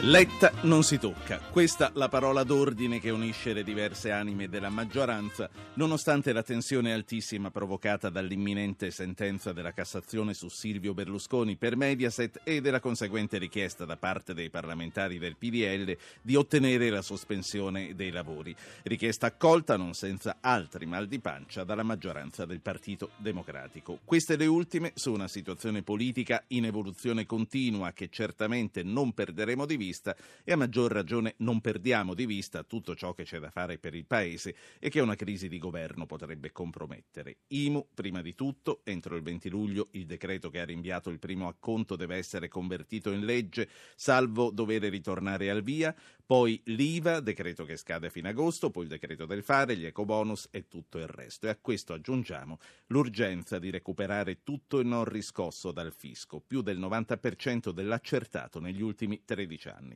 Letta non si tocca. Questa la parola d'ordine che unisce le diverse anime della maggioranza, nonostante la tensione altissima provocata dall'imminente sentenza della Cassazione su Silvio Berlusconi per Mediaset e della conseguente richiesta da parte dei parlamentari del PDL di ottenere la sospensione dei lavori. Richiesta accolta non senza altri mal di pancia dalla maggioranza del Partito Democratico. Queste le ultime su una situazione politica in evoluzione continua che certamente non perderemo di vista vista e a maggior ragione non perdiamo di vista tutto ciò che c'è da fare per il Paese e che una crisi di governo potrebbe compromettere. IMU, prima di tutto, entro il 20 luglio il decreto che ha rinviato il primo acconto deve essere convertito in legge, salvo dover ritornare al via, poi l'IVA, decreto che scade fino agosto, poi il decreto del fare, gli ecobonus e tutto il resto. E a questo aggiungiamo l'urgenza di recuperare tutto il non riscosso dal fisco, più del 90% dell'accertato negli ultimi 13 anni.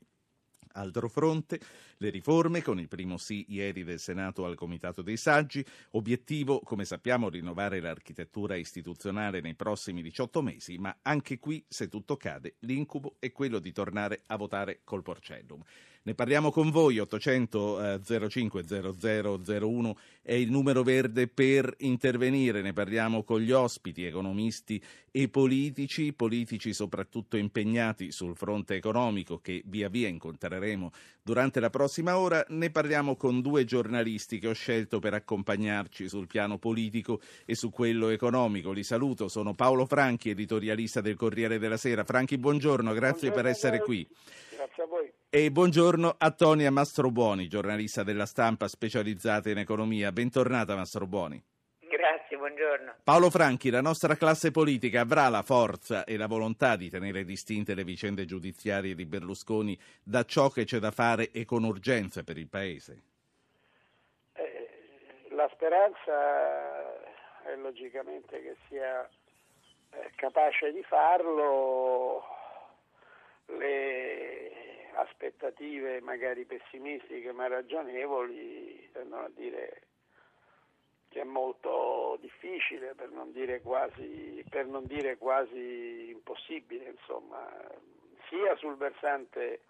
Altro fronte, le riforme, con il primo sì ieri del Senato al Comitato dei Saggi, obiettivo, come sappiamo, rinnovare l'architettura istituzionale nei prossimi 18 mesi, ma anche qui, se tutto cade, l'incubo è quello di tornare a votare col porcellum. Ne parliamo con voi, 800 05 0001 è il numero verde per intervenire, ne parliamo con gli ospiti, economisti e politici, politici soprattutto impegnati sul fronte economico che via via incontreremo durante la prossima ora, ne parliamo con due giornalisti che ho scelto per accompagnarci sul piano politico e su quello economico. Li saluto, sono Paolo Franchi, editorialista del Corriere della Sera. Franchi, buongiorno, grazie buongiorno per essere qui. Grazie a voi. E buongiorno a Tonia Mastrobuoni, giornalista della stampa specializzata in economia. Bentornata Mastrobuoni. Grazie, buongiorno. Paolo Franchi, la nostra classe politica avrà la forza e la volontà di tenere distinte le vicende giudiziarie di Berlusconi da ciò che c'è da fare e con urgenza per il Paese? Eh, la speranza è logicamente che sia eh, capace di farlo. Le aspettative magari pessimistiche ma ragionevoli tendono a dire che è molto difficile per non dire quasi, non dire quasi impossibile, insomma, sia sul versante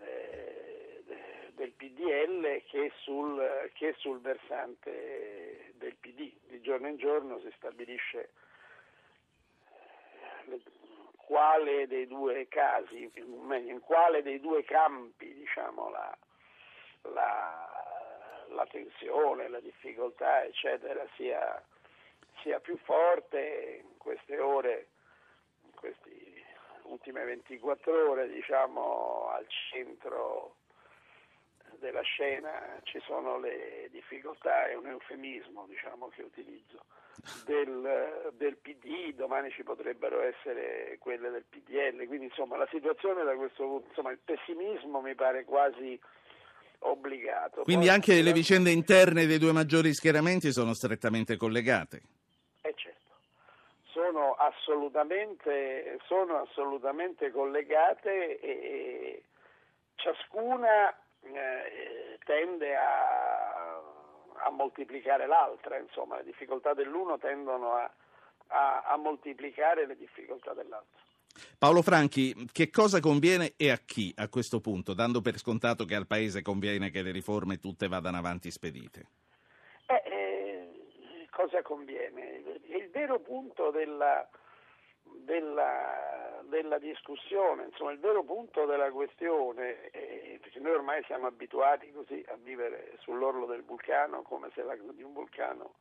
eh, del PDL che sul, che sul versante del PD. Di giorno in giorno si stabilisce quale dei due casi, in quale dei due campi diciamo, la, la, la, tensione, la difficoltà, eccetera, sia, sia più forte in queste ore, in queste ultime 24 ore, diciamo, al centro della scena ci sono le difficoltà, è un eufemismo diciamo, che utilizzo del, del, PD, domani ci potrebbero essere quelle del PDL, quindi insomma la situazione da questo punto, insomma il pessimismo mi pare quasi obbligato. Quindi Poi, anche le vicende interne dei due maggiori schieramenti sono strettamente collegate? Eh certo, sono assolutamente, sono assolutamente collegate e ciascuna eh, tende a a moltiplicare l'altra, insomma le difficoltà dell'uno tendono a, a, a moltiplicare le difficoltà dell'altro. Paolo Franchi, che cosa conviene e a chi a questo punto, dando per scontato che al Paese conviene che le riforme tutte vadano avanti spedite? Eh, eh, cosa conviene? Il vero punto della, della, della, discussione, insomma il vero punto della questione, eh, perché noi ormai siamo abituati così a vivere sull'orlo del vulcano come se la, di un vulcano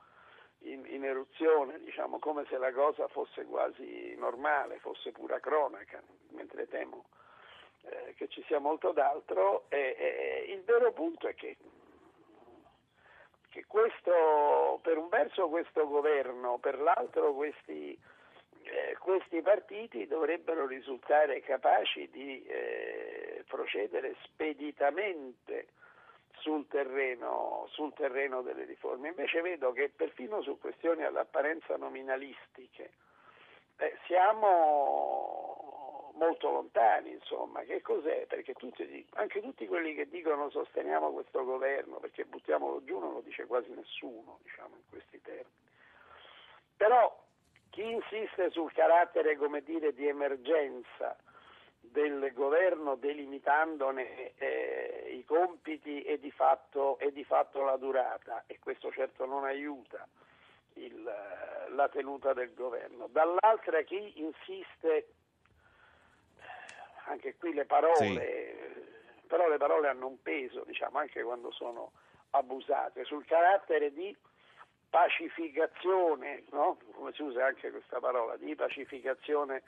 in, in, eruzione, diciamo come se la cosa fosse quasi normale, fosse pura cronaca, mentre temo eh, che ci sia molto d'altro, e, il vero punto è che che questo, per un verso questo governo, per l'altro questi eh, questi partiti dovrebbero risultare capaci di eh, procedere speditamente sul terreno, sul terreno delle riforme. Invece vedo che perfino su questioni all'apparenza nominalistiche eh, siamo molto lontani, insomma, che cos'è? Perché tutti, anche tutti quelli che dicono sosteniamo questo governo, perché buttiamolo giù non lo dice quasi nessuno, diciamo, in questi termini. Però chi insiste sul carattere, come dire, di emergenza del governo delimitandone eh, i compiti e di, fatto, e di, fatto, la durata e questo certo non aiuta il, la tenuta del governo. Dall'altra chi insiste, anche qui le parole, sì. però le parole hanno un peso, diciamo, anche quando sono abusate, sul carattere di pacificazione, no? come si usa anche questa parola, di pacificazione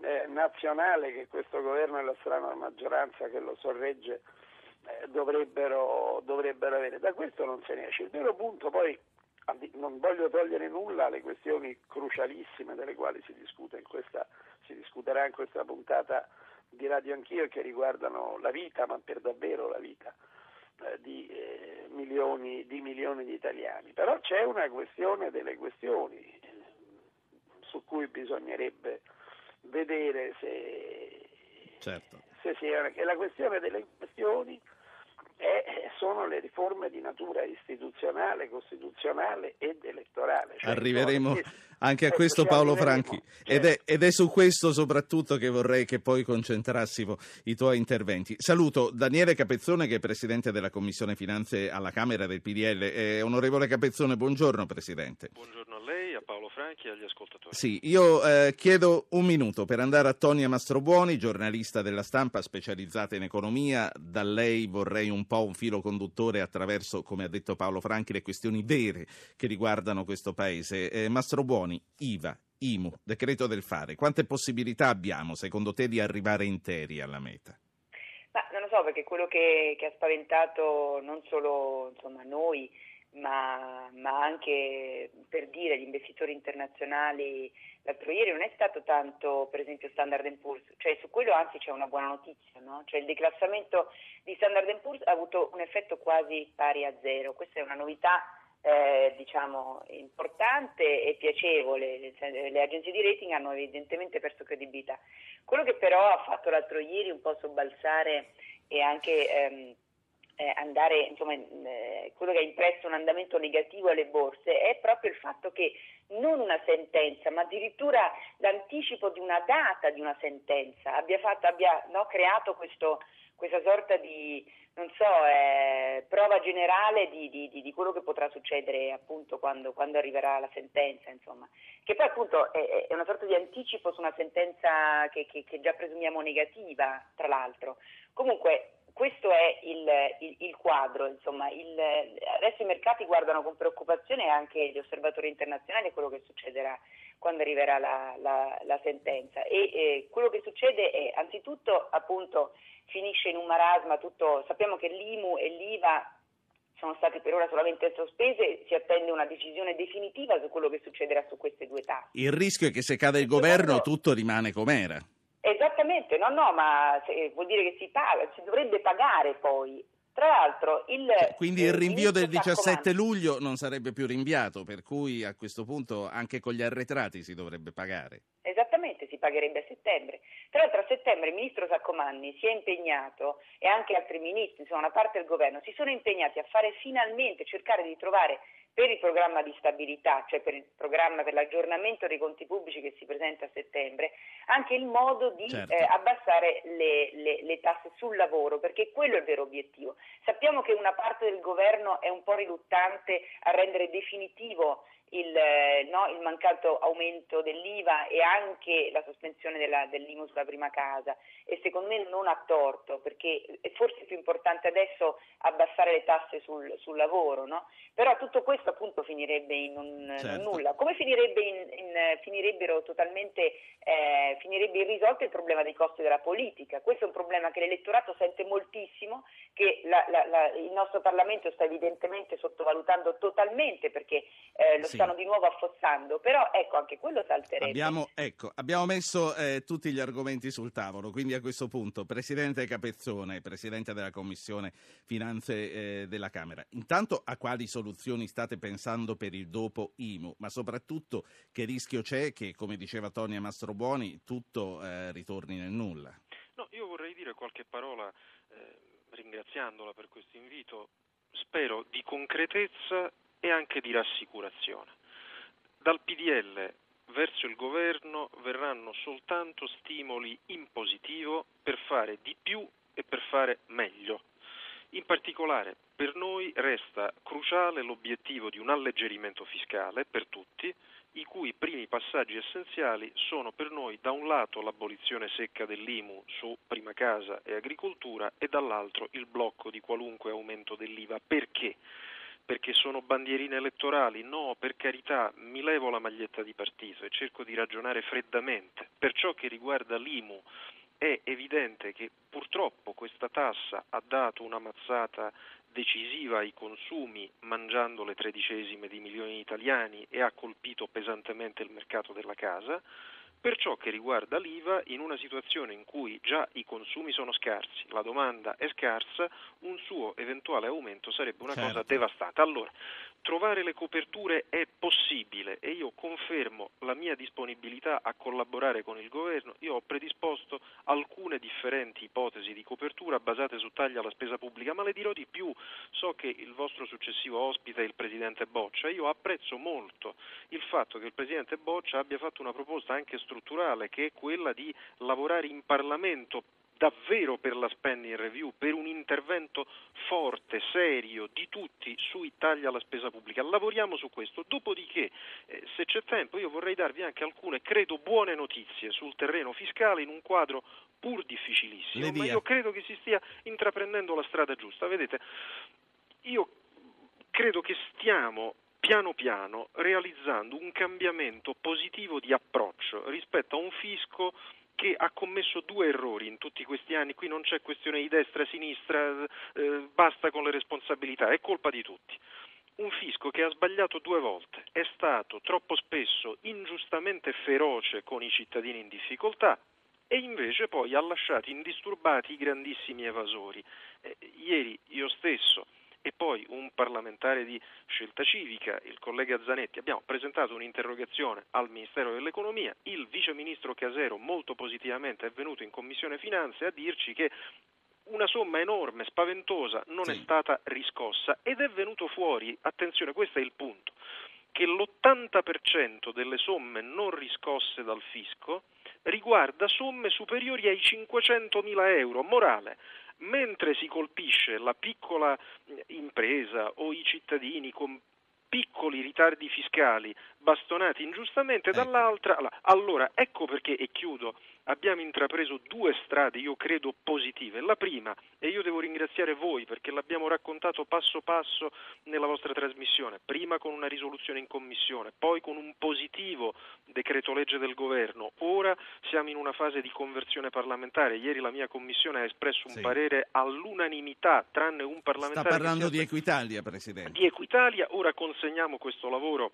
eh, nazionale che questo governo e la strana maggioranza che lo sorregge eh, dovrebbero, dovrebbero, avere. Da questo non se ne esce. Il vero punto poi, non voglio togliere nulla alle questioni crucialissime delle quali si, in questa, si discuterà in questa puntata di Radio Anch'io che riguardano la vita, ma per davvero la vita di, eh, milioni, di milioni di italiani. Però c'è una questione delle questioni eh, su cui bisognerebbe vedere se, certo. se si è, che la questione delle questioni è, sono le riforme di natura istituzionale, costituzionale ed elettorale. Cioè Arriveremo anche a ecco, questo Paolo Franchi certo. ed, è, ed, è, su questo soprattutto che vorrei che poi concentrassimo i tuoi interventi. Saluto Daniele Capezzone che è Presidente della Commissione Finanze alla Camera del PDL. Eh, onorevole Capezzone, buongiorno Presidente. Buongiorno a lei, Paolo Franchi e agli ascoltatori. Sì, io eh, chiedo un minuto per andare a Tonia Mastrobuoni, giornalista della stampa specializzata in economia. Da lei vorrei un po' un filo conduttore attraverso, come ha detto Paolo Franchi, le questioni vere che riguardano questo Paese. Eh, Mastrobuoni IVA, IMU, decreto del fare, quante possibilità abbiamo secondo te di arrivare interi alla meta? Ma non lo so, perché quello che, che ha spaventato non solo insomma, noi, ma, ma, anche per dire gli investitori internazionali l'altro ieri non è stato tanto per esempio Standard Poor's, cioè su quello anzi c'è una buona notizia, no? cioè il declassamento di Standard Poor's ha avuto un effetto quasi pari a zero, questa è una novità eh, diciamo, importante e piacevole, le agenzie di rating hanno evidentemente perso credibilità. Quello che però ha fatto l'altro ieri un po' sobbalzare e anche ehm, eh, andare, insomma, eh, quello che ha impresso un andamento negativo alle borse è proprio il fatto che non una sentenza, ma addirittura l'anticipo di una data di una sentenza abbia, fatto, abbia no, creato questo, questa sorta di so, eh, prova generale di, di, di, quello che potrà succedere appunto quando, quando arriverà la sentenza, insomma. Che poi appunto è, è, una sorta di anticipo su una sentenza che, che, che già presumiamo negativa, tra l'altro. Comunque questo è il, il, il quadro, insomma, il, adesso i mercati guardano con preoccupazione anche gli osservatori internazionali quello che succederà quando arriverà la, la, la sentenza e eh, quello che succede è anzitutto appunto finisce in un marasma tutto, sappiamo che l'IMU e l'IVA sono state per ora solamente sospese, si attende una decisione definitiva su quello che succederà su queste due tasse. Il rischio è che se cade il governo tutto rimane com'era. Esattamente, no, no, ma vuol dire che si paga, si dovrebbe pagare poi. Tra l'altro il... Cioè, quindi il rinvio del 17 luglio non sarebbe più rinviato, per cui a questo punto anche con gli arretrati si dovrebbe pagare. Esattamente, si pagherebbe a settembre. Tra l'altro a settembre il ministro Saccomanni si è impegnato e anche altri ministri, insomma una parte del governo, si sono impegnati a fare finalmente, cercare di trovare per il programma di stabilità, cioè per il programma per l'aggiornamento dei conti pubblici che si presenta a settembre, anche il modo di certo. eh, abbassare le, le, le, tasse sul lavoro, perché quello è il vero obiettivo. Sappiamo che una parte del governo è un po' riluttante a rendere definitivo il, no, il, mancato aumento dell'IVA e anche la sospensione della, dell'IMU sulla prima casa e secondo me non ha torto perché è forse più importante adesso abbassare le tasse sul, sul lavoro, no? però tutto questo appunto finirebbe in, un, certo. nulla. Come finirebbe in, in, finirebbero totalmente, eh, finirebbe irrisolto il problema dei costi della politica. Questo è un problema che l'elettorato sente moltissimo, che la, la, la, il nostro Parlamento sta evidentemente sottovalutando totalmente perché eh, lo sì. Stanno di nuovo affossando, però ecco anche quello salterebbe. Abbiamo, ecco, abbiamo messo eh, tutti gli argomenti sul tavolo, quindi a questo punto Presidente Capezzone, Presidente della Commissione Finanze eh, della Camera, intanto a quali soluzioni state pensando per il dopo IMU, ma soprattutto che rischio c'è che, come diceva Tonia Mastrobuoni, tutto eh, ritorni nel nulla? No, io vorrei dire qualche parola eh, ringraziandola per questo invito, spero di concretezza e anche di rassicurazione. Dal PDL verso il governo verranno soltanto stimoli in positivo per fare di più e per fare meglio. In particolare per noi resta cruciale l'obiettivo di un alleggerimento fiscale per tutti, i cui primi passaggi essenziali sono per noi da un lato l'abolizione secca dell'IMU su prima casa e agricoltura e dall'altro il blocco di qualunque aumento dell'IVA. Perché? Perché sono bandierine elettorali? No, per carità, mi levo la maglietta di partito e cerco di ragionare freddamente. Per ciò che riguarda l'IMU, è evidente che purtroppo questa tassa ha dato una mazzata decisiva ai consumi mangiando le tredicesime di milioni di italiani e ha colpito pesantemente il mercato della casa, per ciò che riguarda l'IVA, in una situazione in cui già i consumi sono scarsi, la domanda è scarsa, un suo eventuale aumento sarebbe una certo. cosa devastante. Allora, trovare le coperture è possibile e io confermo la mia disponibilità a collaborare con il governo. Io ho predisposto alcune differenti ipotesi di copertura basate su tagli alla spesa pubblica, ma le dirò di più. So che il vostro successivo ospite è il Presidente Boccia. Io apprezzo molto il fatto che il Presidente Boccia abbia fatto una proposta anche strutturale, che è quella di lavorare in Parlamento davvero per la spending review, per un intervento forte, serio di tutti sui tagli alla spesa pubblica. Lavoriamo su questo. Dopodiché, eh, se c'è tempo, io vorrei darvi anche alcune, credo, buone notizie sul terreno fiscale in un quadro pur difficilissimo, ma io credo che si stia intraprendendo la strada giusta. Vedete, io credo che stiamo piano piano realizzando un cambiamento positivo di approccio rispetto a un fisco che ha commesso due errori in tutti questi anni, qui non c'è questione di destra, sinistra, eh, basta con le responsabilità, è colpa di tutti. Un fisco che ha sbagliato due volte, è stato troppo spesso ingiustamente feroce con i cittadini in difficoltà e invece poi ha lasciato indisturbati i grandissimi evasori. Eh, ieri io stesso e poi un parlamentare di scelta civica, il collega Zanetti, abbiamo presentato un'interrogazione al Ministero dell'Economia, il vice ministro Casero molto positivamente è venuto in Commissione Finanze a dirci che una somma enorme, spaventosa, non sì. è stata riscossa ed è venuto fuori, attenzione, questo è il punto, che l'80% delle somme non riscosse dal fisco riguarda somme superiori ai 500.000 euro. Morale, mentre si colpisce la piccola eh, impresa o i cittadini con piccoli ritardi fiscali bastonati ingiustamente, ecco. dall'altra. Allora, ecco perché, e chiudo, abbiamo intrapreso due strade, io credo, positive. La prima, e io devo ringraziare voi perché l'abbiamo raccontato passo passo nella vostra trasmissione, prima con una risoluzione in commissione, poi con un positivo decreto legge del governo, ora siamo in una fase di conversione parlamentare. Ieri la mia commissione ha espresso un sì. parere all'unanimità, tranne un parlamentare. Sta parlando di Equitalia, Presidente. Di Equitalia, ora consegniamo questo lavoro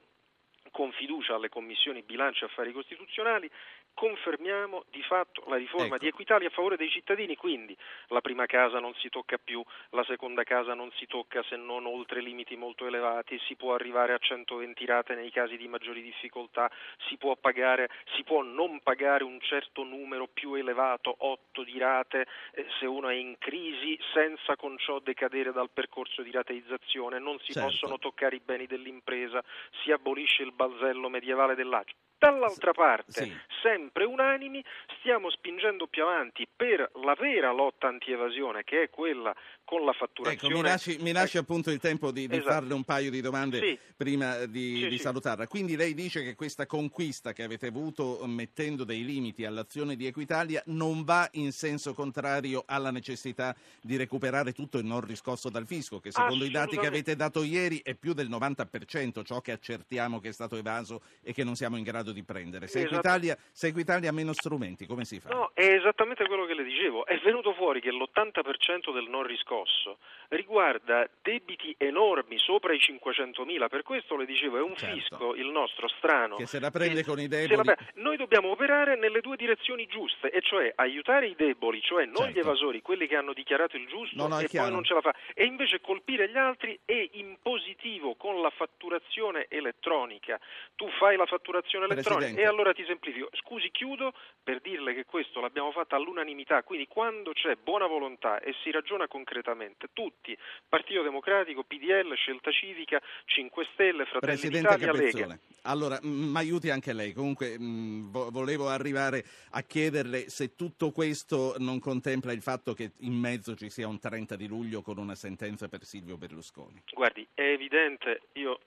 con fiducia alle commissioni bilancio e affari costituzionali, confermiamo di fatto la riforma ecco. di Equitalia a favore dei cittadini, quindi la prima casa non si tocca più, la seconda casa non si tocca se non oltre limiti molto elevati, si può arrivare a 120 rate nei casi di maggiori difficoltà, si può, pagare, si può non pagare un certo numero più elevato, 8 di rate, eh, se uno è in crisi, senza con ciò decadere dal percorso di rateizzazione, non si certo. possono toccare i beni dell'impresa, si abolisce il balzello medievale dell'agio. Dall'altra parte, sì. sempre unanimi, stiamo spingendo più avanti per la vera lotta anti-evasione, che è quella con la fatturazione. Ecco, mi lasci, mi lasci ecco. appunto il tempo di, di esatto. farle un paio di domande sì. prima di, sì, di salutarla. Quindi lei dice che questa conquista che avete avuto mettendo dei limiti all'azione di Equitalia non va in senso contrario alla necessità di recuperare tutto il non riscosso dal fisco, che secondo i dati che avete dato ieri è più del 90% ciò che accertiamo che è stato evaso e che non siamo in grado grado di prendere. Se. Equitalia, se Equitalia ha meno strumenti, come si fa? No, è esattamente quello che le dicevo. È venuto fuori che l'80% del non riscosso riguarda debiti enormi, sopra i 500.000. Per questo le dicevo, è un Certo. fisco il nostro strano. Che se la prende con i deboli. Noi dobbiamo operare nelle due direzioni giuste, e cioè aiutare i deboli, cioè non Certo. gli evasori, quelli che hanno dichiarato il giusto No, no, e poi non ce la fa, e invece colpire gli altri e in positivo con la fatturazione elettronica. Tu fai la fatturazione elettronica Presidente. e allora ti semplifico. Scusi, chiudo per dirle che questo l'abbiamo fatto all'unanimità, quindi quando c'è buona volontà e si ragiona concretamente, tutti, Partito Democratico, PDL, Scelta Civica, 5 Stelle, Fratelli Presidente d'Italia, Lega. Allora mi aiuti anche lei. Comunque mh, vo- volevo arrivare a chiederle se tutto questo non contempla il fatto che in mezzo ci sia un 30 di luglio con una sentenza per Silvio Berlusconi. Guardi, è evidente, io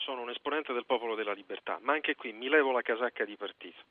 sono un esponente del popolo della libertà, ma anche qui mi levo la casacca di partito.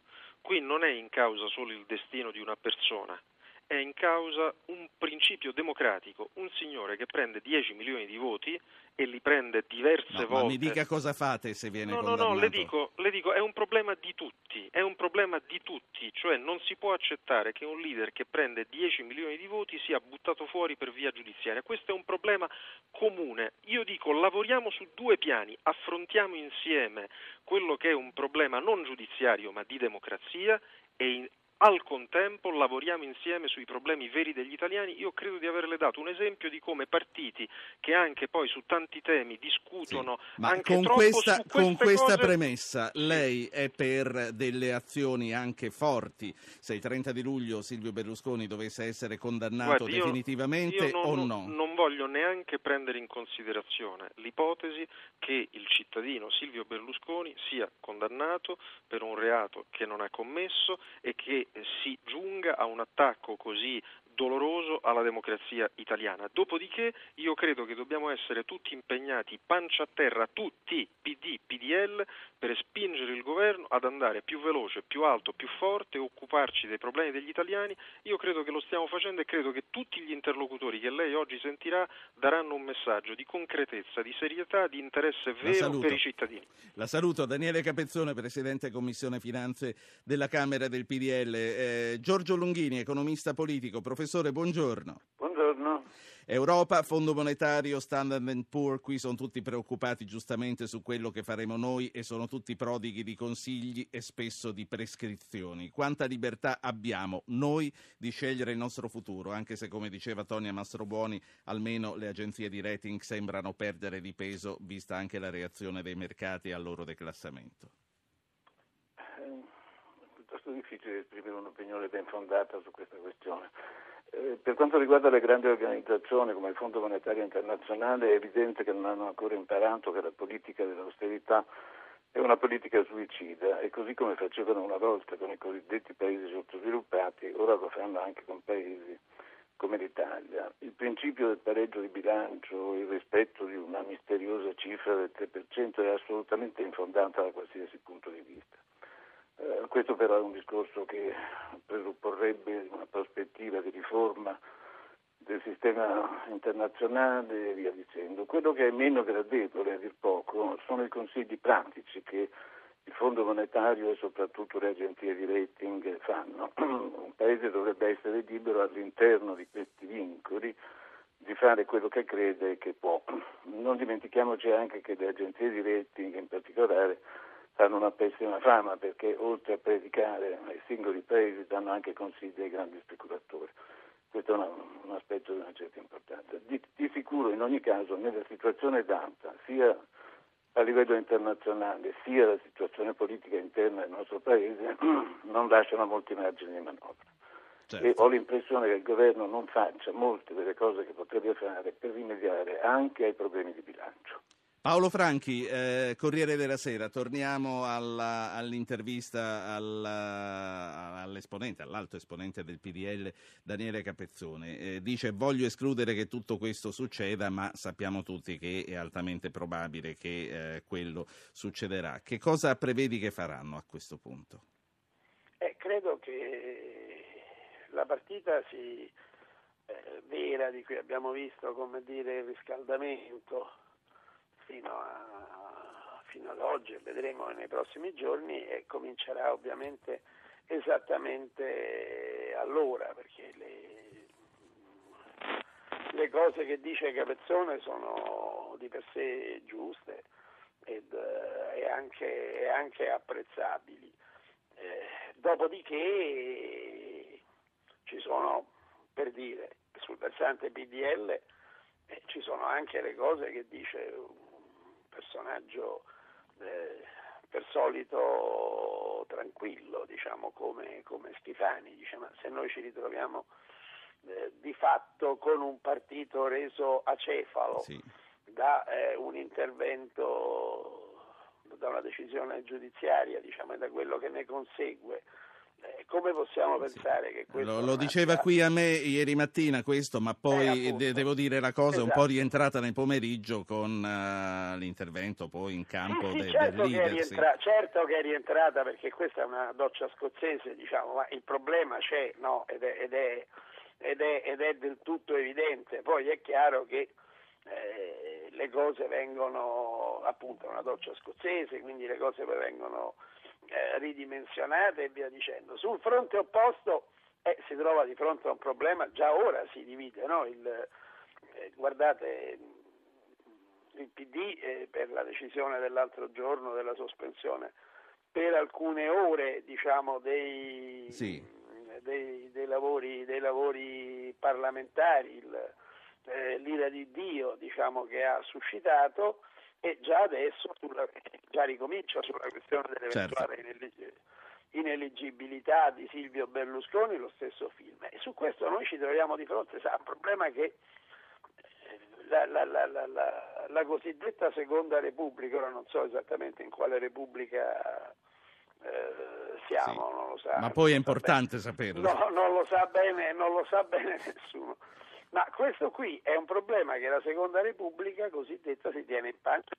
Qui non è in causa solo il destino di una persona, è in causa un principio democratico, un signore che prende 10 milioni di voti e li prende diverse No, volte. mi dica cosa fate se viene No, no, no, le dico, le dico, è un problema di tutti, è un problema di tutti, cioè non si può accettare che un leader che prende 10 milioni di voti sia buttato fuori per via giudiziaria. Questo è un problema comune. Io dico, lavoriamo su due piani, affrontiamo insieme quello che è un problema non giudiziario ma di democrazia e al contempo lavoriamo insieme sui problemi veri degli italiani. Io credo di averle dato un esempio di come partiti che anche poi su tanti temi discutono Sì, ma anche con troppo questa, su con questa cose- premessa lei è per delle azioni anche forti se il 30 di luglio Silvio Berlusconi dovesse essere condannato Guardi, io- definitivamente io non, o no? Non voglio neanche prendere in considerazione l'ipotesi che il cittadino Silvio Berlusconi sia condannato per un reato che non ha commesso e che si giunga a un attacco così doloroso alla democrazia italiana. Dopodiché io credo che dobbiamo essere tutti impegnati pancia a terra, tutti, PD, PDL, per spingere il governo ad andare più veloce, più alto, più forte, occuparci dei problemi degli italiani. Io credo che lo stiamo facendo e credo che tutti gli interlocutori che lei oggi sentirà daranno un messaggio di concretezza, di serietà, di interesse vero per i cittadini. La saluto, Daniele Capezzone, Presidente Commissione Finanze della Camera del PDL. Eh, Giorgio Lunghini, economista politico. Professore, buongiorno. Buongiorno. Europa, Fondo Monetario, Standard Poor, qui sono tutti preoccupati giustamente su quello che faremo noi e sono tutti prodighi di consigli e spesso di prescrizioni. Quanta libertà abbiamo noi di scegliere il nostro futuro, anche se come diceva Tonia Mastrobuoni, almeno le agenzie di rating sembrano perdere di peso vista anche la reazione dei mercati al loro declassamento. È piuttosto difficile esprimere un'opinione ben fondata su questa questione. Eh, per quanto riguarda le grandi organizzazioni come il Fondo Monetario Internazionale è evidente che non hanno ancora imparato che la politica dell'austerità è una politica suicida e così come facevano una volta con i cosiddetti paesi sottosviluppati, ora lo fanno anche con paesi come l'Italia. Il principio del pareggio di bilancio, il rispetto di una misteriosa cifra del 3% è assolutamente infondata da qualsiasi punto di vista. Eh, questo però è un discorso che presupporrebbe una prospettiva di riforma del sistema internazionale e via dicendo. Quello che è meno gradevole, a dir poco, sono i consigli pratici che il Fondo monetario e soprattutto le agenzie di rating fanno. Un paese dovrebbe essere libero all'interno di questi vincoli di fare quello che crede e che può. Non dimentichiamoci anche che le agenzie di rating in particolare hanno una pessima fama perché oltre a predicare ai singoli paesi danno anche consigli ai grandi speculatori. Questo è una, un aspetto di una certa importanza. Di, di sicuro, in ogni caso, nella situazione data, sia a livello internazionale, sia la situazione politica interna del nostro Paese, non lasciano molti margini di manovra. Certo. E ho l'impressione che il governo non faccia molte delle cose che potrebbe fare per rimediare anche ai problemi di bilancio. Paolo Franchi, eh, Corriere della Sera, torniamo alla, all'intervista alla, all'esponente, all'alto esponente del PDL, Daniele Capezzone. Eh, dice voglio escludere che tutto questo succeda, ma sappiamo tutti che è altamente probabile che eh, quello succederà. Che cosa prevedi che faranno a questo punto? Eh, credo che la partita si, eh, vera di cui abbiamo visto come dire, il riscaldamento fino a, fino ad oggi vedremo nei prossimi giorni e comincerà ovviamente esattamente allora perché le, le cose che dice Capezzone sono di per sé giuste ed, eh, e, anche, anche apprezzabili. Eh, dopodiché ci sono, per dire, sul versante PDL eh, ci sono anche le cose che dice personaggio eh, per solito tranquillo, diciamo come, come Schifani, dice ma se noi ci ritroviamo eh, di fatto con un partito reso acefalo sì. da eh, un intervento, da una decisione giudiziaria diciamo, e da quello che ne consegue, come possiamo pensare che questo... Lo, lo diceva qui a me ieri mattina questo, ma poi eh, de- devo dire la cosa, esatto. un po' esatto. rientrata nel pomeriggio con uh, l'intervento poi in campo sì, sì, de- certo del leader. Che rientra- sì. Certo che è rientrata perché questa è una doccia scozzese, diciamo, ma il problema c'è no? ed, è, ed, è, ed, è, ed, è, del tutto evidente. Poi è chiaro che eh, le cose vengono appunto una doccia scozzese, quindi le cose poi vengono eh, ridimensionate e via dicendo. Sul fronte opposto eh, si trova di fronte a un problema, già ora si divide, no? il, eh, guardate il PD eh, per la decisione dell'altro giorno della sospensione per alcune ore diciamo, dei, sì. dei, dei, lavori, dei, lavori, parlamentari, il, eh, l'ira di Dio diciamo, che ha suscitato e già adesso sulla, già ricomincia sulla questione dell'eventuale certo. ineleggibilità di Silvio Berlusconi lo stesso film. E su questo noi ci troviamo di fronte a un problema che eh, la, la, la, la, cosiddetta seconda repubblica, ora non so esattamente in quale repubblica eh, siamo, sì. non lo sa. Ma poi è importante saperlo. No, non lo sa bene, non lo sa bene nessuno. Ma questo qui è un problema che la Seconda Repubblica cosiddetta si tiene in pancia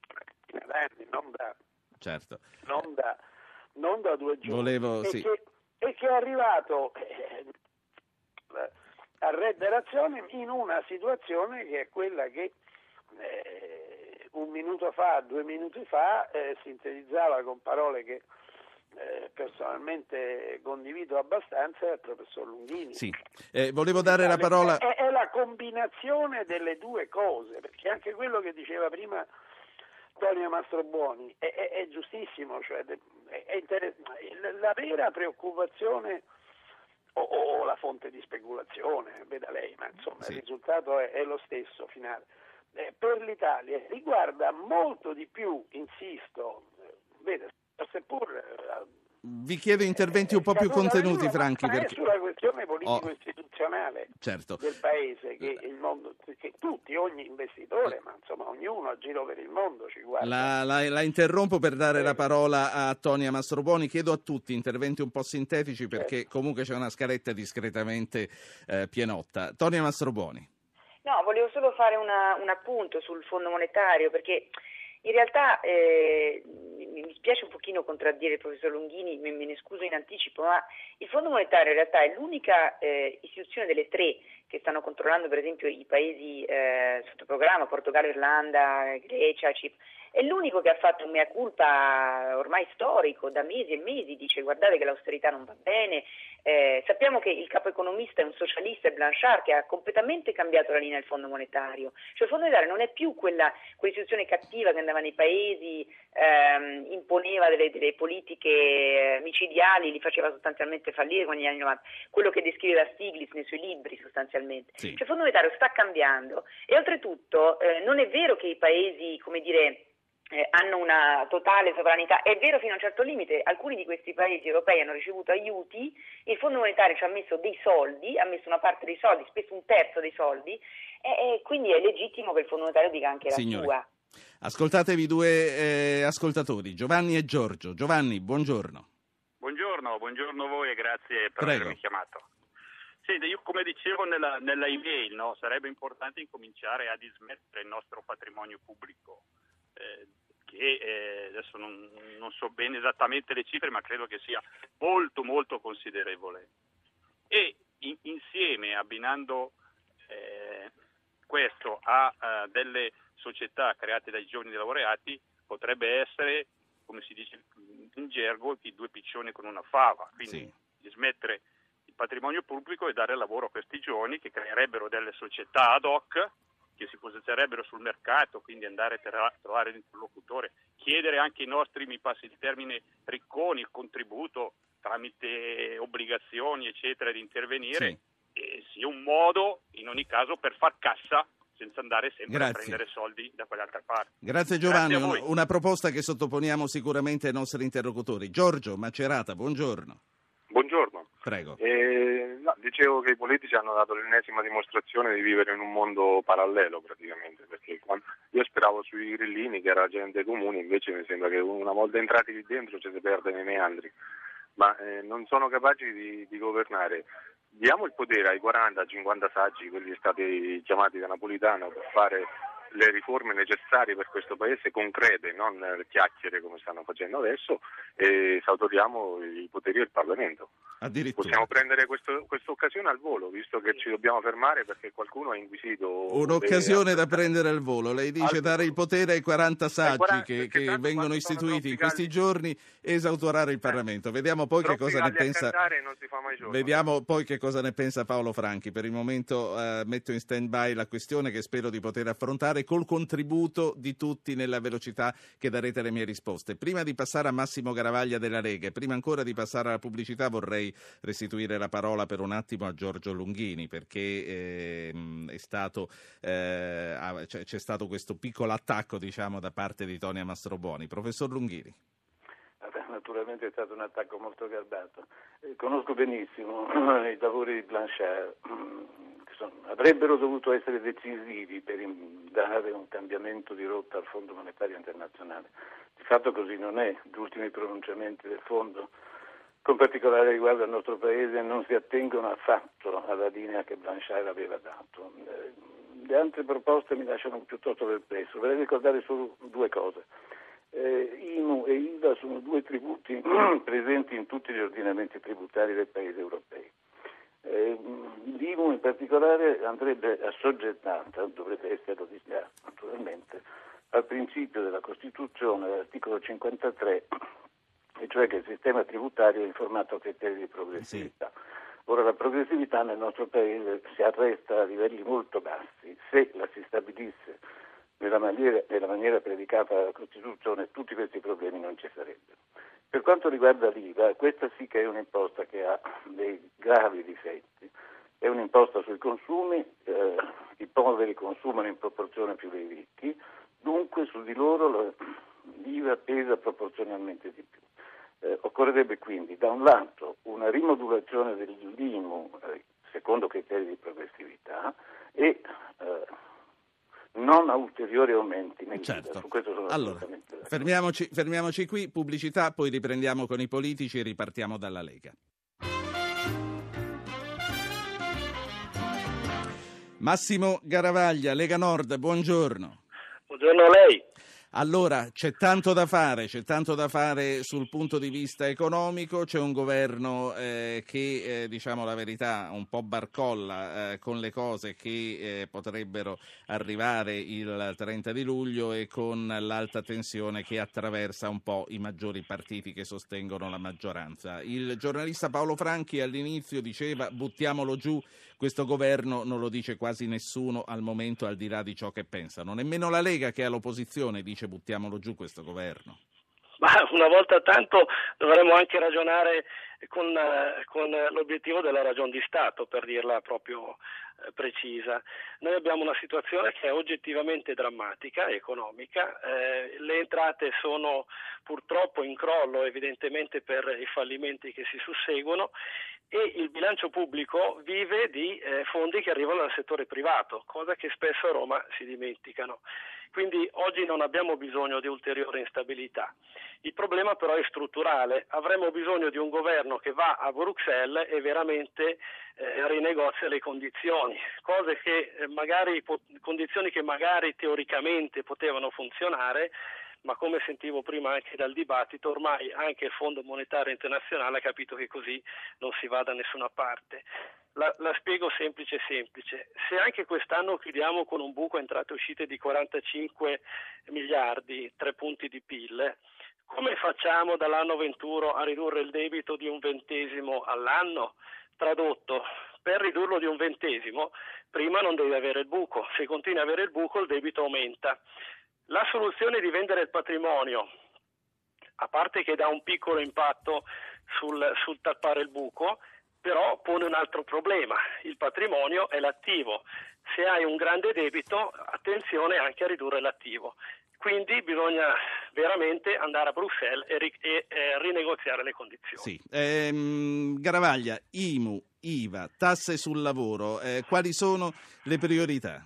da anni, non da, certo. non da, non da due giorni. Volevo, e, sì. che, e, che, è arrivato eh, a redderazione in una situazione che è quella che eh, un minuto fa, due minuti fa, eh, sintetizzava con parole che eh, personalmente condivido abbastanza è il professor Lunghini. Sì. Eh, volevo dare la parola... È, è, la combinazione delle due cose, perché anche quello che diceva prima Tonio Mastrobuoni è, è, è giustissimo, cioè inter... la vera preoccupazione o, o, la fonte di speculazione, veda lei, ma insomma sì. il risultato è, lo stesso finale. Eh, per l'Italia riguarda molto di più, insisto, eh, vede, seppur eh, vi chiedo interventi un po' più contenuti, Franchi. Ma perché... è sulla questione politico-istituzionale oh, certo. del Paese che, il mondo, che tutti, ogni investitore, ma insomma ognuno a giro per il mondo ci guarda. La, la, la interrompo per dare la parola a Tonia Mastroponi. Chiedo a tutti interventi un po' sintetici perché certo. comunque c'è una scaletta discretamente eh, pienotta. Tonia Mastroponi. No, volevo solo fare una, un appunto sul Fondo Monetario perché in realtà eh, mi spiace un pochino contraddire il professor Longhini, me, ne scuso in anticipo, ma il Fondo Monetario in realtà è l'unica eh, istituzione delle tre che stanno controllando per esempio i paesi eh, sotto programma, Portogallo, Irlanda, Grecia, Cipro, è l'unico che ha fatto un mea culpa ormai storico, da mesi e mesi, dice guardate che l'austerità non va bene, eh, sappiamo che il capo economista è un socialista e Blanchard che ha completamente cambiato la linea del Fondo Monetario, cioè il Fondo Monetario non è più quella quell'istituzione cattiva che andava nei paesi, ehm, imponeva delle, delle, politiche micidiali, li faceva sostanzialmente fallire con gli anni 90, quello che descriveva Stiglitz nei suoi libri sostanzialmente. Sì. Cioè il Fondo Monetario sta cambiando e oltretutto eh, non è vero che i paesi, come dire, eh, hanno una totale sovranità. È vero fino a un certo limite, alcuni di questi paesi europei hanno ricevuto aiuti, il Fondo Monetario ci ha messo dei soldi, ha messo una parte dei soldi, spesso un terzo dei soldi, e, e quindi è legittimo che il Fondo Monetario dica anche Signori, la sua. Ascoltatevi due eh, ascoltatori, Giovanni e Giorgio. Giovanni, buongiorno. Buongiorno, buongiorno a voi e grazie per Prego. avermi chiamato. Senta, io come dicevo nella, nella email, no, sarebbe importante incominciare a dismettere il nostro patrimonio pubblico eh, che eh, adesso non, non, so bene esattamente le cifre, ma credo che sia molto molto considerevole. E in, insieme, abbinando eh, questo a, a, delle società create dai giovani laureati, potrebbe essere, come si dice in gergo, i due piccioni con una fava, quindi sì. smettere il patrimonio pubblico e dare lavoro a questi giovani che creerebbero delle società ad hoc che si posizionerebbero sul mercato, quindi andare a trovare l'interlocutore, chiedere anche ai nostri, mi passi il termine, ricconi il contributo tramite obbligazioni, eccetera, di intervenire, sì. sia un modo, in ogni caso, per far cassa senza andare sempre Grazie. a prendere soldi da quell'altra parte. Grazie Giovanni, Grazie una proposta che sottoponiamo sicuramente ai nostri interlocutori. Giorgio Macerata, buongiorno. Prego. Eh, no, dicevo che i politici hanno dato l'ennesima dimostrazione di vivere in un mondo parallelo praticamente, perché quando, io speravo sui grillini che era gente comune, invece mi sembra che una volta entrati lì dentro ci si perde nei meandri, ma eh, non sono capaci di, di governare. Diamo il potere ai 40-50 saggi, quelli stati chiamati da Napolitano, per fare le riforme necessarie per questo Paese, concrete, non chiacchiere come stanno facendo adesso, e esautoriamo i poteri del Parlamento. Possiamo prendere questa occasione al volo, visto che ci dobbiamo fermare perché qualcuno ha inquisito. Un'occasione da prendere al volo. Lei dice al... dare il potere ai 40 saggi 40, che, che vengono istituiti in questi giorni e esautorare il eh. Parlamento. Vediamo poi che cosa ne pensa. Vediamo poi che cosa ne pensa Paolo Franchi. Per il momento uh, metto in stand by la questione che spero di poter affrontare col contributo di tutti nella velocità che darete alle mie risposte. Prima di passare a Massimo Garavaglia della Lega e prima ancora di passare alla pubblicità vorrei restituire la parola per un attimo a Giorgio Lunghini perché eh, stato, eh, c'è stato questo piccolo attacco diciamo, da parte di Tonia Mastrobuoni. Professor Lunghini. Naturalmente è stato un attacco molto garbato. Eh, conosco benissimo i lavori di Blanchard, che avrebbero dovuto essere decisivi per dare un cambiamento di rotta al Fondo Monetario Internazionale. Di fatto così non è. Gli ultimi pronunciamenti del Fondo con particolare riguardo al nostro Paese, non si attengono affatto alla linea che Blanchard aveva dato. Eh, le altre proposte mi lasciano piuttosto perplesso. Vorrei ricordare solo due cose. Eh, IMU e IVA sono due tributi presenti in tutti gli ordinamenti tributari dei paesi europei. Eh, L'IMU in particolare andrebbe assoggettata, dovrebbe essere naturalmente, al principio della Costituzione, all'articolo 53 e cioè che il sistema tributario è informato a criteri di progressività. Sì. Ora la progressività nel nostro Paese si arresta a livelli molto bassi. Se la si stabilisse nella maniera, nella maniera predicata dalla Costituzione tutti questi problemi non ci sarebbero. Per quanto riguarda l'IVA, questa sì che è un'imposta che ha dei gravi difetti. È un'imposta sui consumi, eh, i poveri consumano in proporzione più dei ricchi, dunque su di loro l'IVA pesa proporzionalmente di più. Eh, occorrerebbe quindi da un lato una rimodulazione dell'IMU eh, secondo criteri di progressività e eh, non a ulteriori aumenti nel certo. allora, fermiamoci, fermiamoci qui, pubblicità, poi riprendiamo con i politici e ripartiamo dalla Lega. Massimo Garavaglia, Lega Nord, buongiorno. Buongiorno a lei. Allora, c'è tanto da fare, c'è tanto da fare sul punto di vista economico, c'è un governo eh, che, eh, diciamo la verità, un po' barcolla eh, con le cose che eh, potrebbero arrivare il 30 di luglio e con l'alta tensione che attraversa un po' i maggiori partiti che sostengono la maggioranza. Il giornalista Paolo Franchi all'inizio diceva buttiamolo giù, questo governo non lo dice quasi nessuno al momento al di là di ciò che pensano, nemmeno la Lega che è all'opposizione dice buttiamolo giù questo governo. Ma una volta tanto dovremmo anche ragionare con, con l'obiettivo della ragione di Stato, per dirla proprio eh, precisa. Noi abbiamo una situazione che è oggettivamente drammatica, economica, eh, le entrate sono purtroppo in crollo evidentemente per i fallimenti che si susseguono e il bilancio pubblico vive di eh, fondi che arrivano dal settore privato, cosa che spesso a Roma si dimenticano. Quindi oggi non abbiamo bisogno di ulteriore instabilità. Il problema però è strutturale. Avremo bisogno di un governo che va a Bruxelles e veramente eh, rinegozia le condizioni, che, eh, magari, condizioni che magari teoricamente potevano funzionare ma come sentivo prima anche dal dibattito, ormai anche il Fondo Monetario Internazionale ha capito che così non si va da nessuna parte. La, la, spiego semplice semplice. Se anche quest'anno chiudiamo con un buco entrate e uscite di 45 miliardi, tre punti di PIL, come facciamo dall'anno 21 a ridurre il debito di un ventesimo all'anno? Tradotto, per ridurlo di un ventesimo, prima non devi avere il buco, se continui ad avere il buco il debito aumenta. La soluzione di vendere il patrimonio, a parte che dà un piccolo impatto sul, sul tappare il buco, però pone un altro problema, il patrimonio è l'attivo, se hai un grande debito attenzione anche a ridurre l'attivo, quindi bisogna veramente andare a Bruxelles e, ri- e eh, rinegoziare le condizioni. Sì. Ehm, Garavaglia, IMU, IVA, tasse sul lavoro, eh, quali sono le priorità?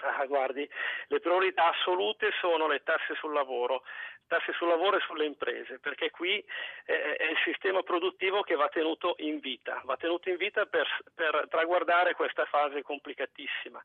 Ah, guardi, le priorità assolute sono le tasse sul lavoro, tasse sul lavoro e sulle imprese, perché qui eh, è il sistema produttivo che va tenuto in vita, va tenuto in vita per, per traguardare questa fase complicatissima.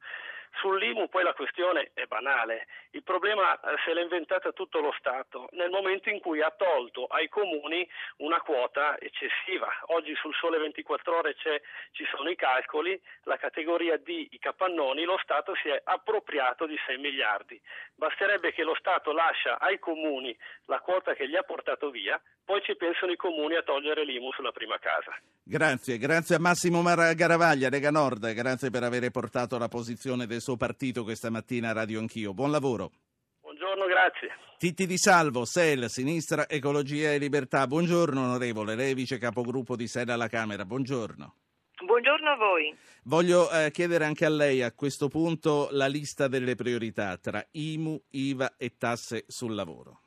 Sull'IMU poi la questione è banale, il problema eh, se l'ha inventata tutto lo Stato nel momento in cui ha tolto ai comuni una quota eccessiva. Oggi sul Sole 24 ore ci sono i calcoli, la categoria D, i capannoni, lo Stato si è appropriato di 6 miliardi. Basterebbe che lo Stato lascia ai comuni la quota che gli ha portato via, poi ci pensano i comuni a togliere l'IMU sulla prima casa. Grazie, grazie a Massimo Mar- Garavaglia, Lega Nord, grazie per aver portato la posizione del suo partito questa mattina a Radio Anch'io. Buon lavoro. Buongiorno, grazie. Titti Di Salvo, SEL, Sinistra, Ecologia e Libertà. Buongiorno onorevole, lei vice capogruppo di SEL alla Camera. Buongiorno. Buongiorno a voi. Voglio eh, chiedere anche a lei a questo punto la lista delle priorità tra IMU, IVA e tasse sul lavoro.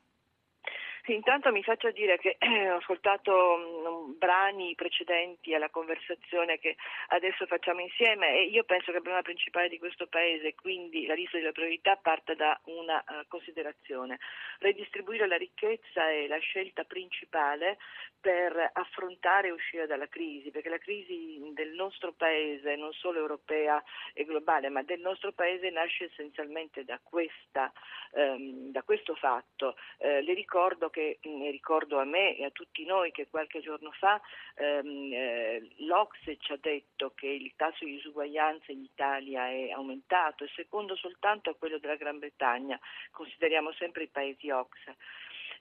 Sì, intanto mi faccio dire che eh, ho ascoltato mh, brani precedenti alla conversazione che adesso facciamo insieme e io penso che il problema principale di questo Paese, quindi la lista delle priorità, parta da una uh, considerazione. Redistribuire la ricchezza è la scelta principale per affrontare e uscire dalla crisi, perché la crisi del nostro Paese, non solo europea e globale, ma del nostro Paese nasce essenzialmente da, questa, um, da questo fatto. Uh, le ricordo che ne ricordo a me e a tutti noi che qualche giorno fa ehm, eh, l'Ocse ci ha detto che il tasso di disuguaglianza in Italia è aumentato secondo soltanto a quello della Gran Bretagna, consideriamo sempre i paesi Ocse.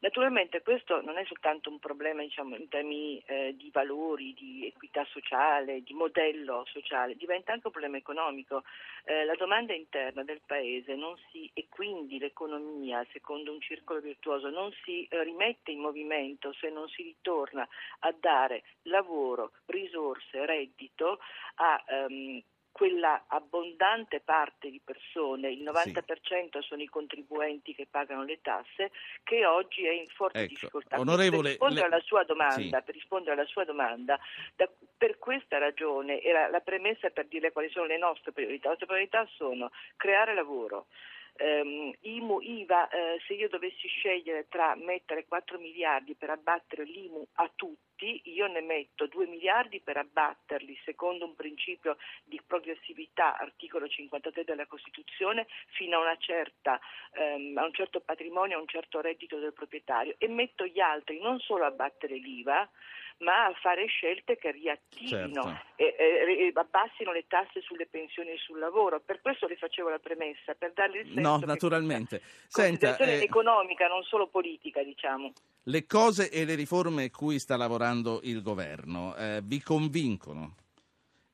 Naturalmente questo non è soltanto un problema diciamo, in termini eh, di valori, di equità sociale, di modello sociale, diventa anche un problema economico. Eh, la domanda interna del Paese si, e quindi l'economia, secondo un circolo virtuoso, non si eh, rimette in movimento se non si ritorna a dare lavoro, risorse, reddito a ehm, quella abbondante parte di persone, il 90% sì. sono i contribuenti che pagano le tasse, che oggi è in forte ecco, difficoltà. Onorevole, per rispondere, le... alla sua domanda, sì. per rispondere alla sua domanda, da, per questa ragione era la premessa per dire quali sono le nostre priorità. Le nostre priorità sono creare lavoro, Um, IMU, IVA, eh, se io dovessi scegliere tra mettere 4 miliardi per abbattere l'IMU a tutti, io ne metto 2 miliardi per abbatterli secondo un principio di progressività, articolo 53 della Costituzione, fino a, certa, um, a un certo patrimonio, a un certo reddito del proprietario. E metto gli altri non solo a abbattere l'IVA, ma a fare scelte che riattivino certo. e, e, e, abbassino le tasse sulle pensioni e sul lavoro. Per questo le facevo la premessa, per darle il senso No, naturalmente. Senta, eh, economica, non solo politica, diciamo. Le cose e le riforme cui sta lavorando il governo eh, vi convincono?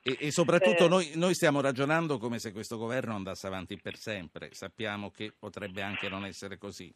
E, e soprattutto eh, noi, noi, stiamo ragionando come se questo governo andasse avanti per sempre. Sappiamo che potrebbe anche non essere così.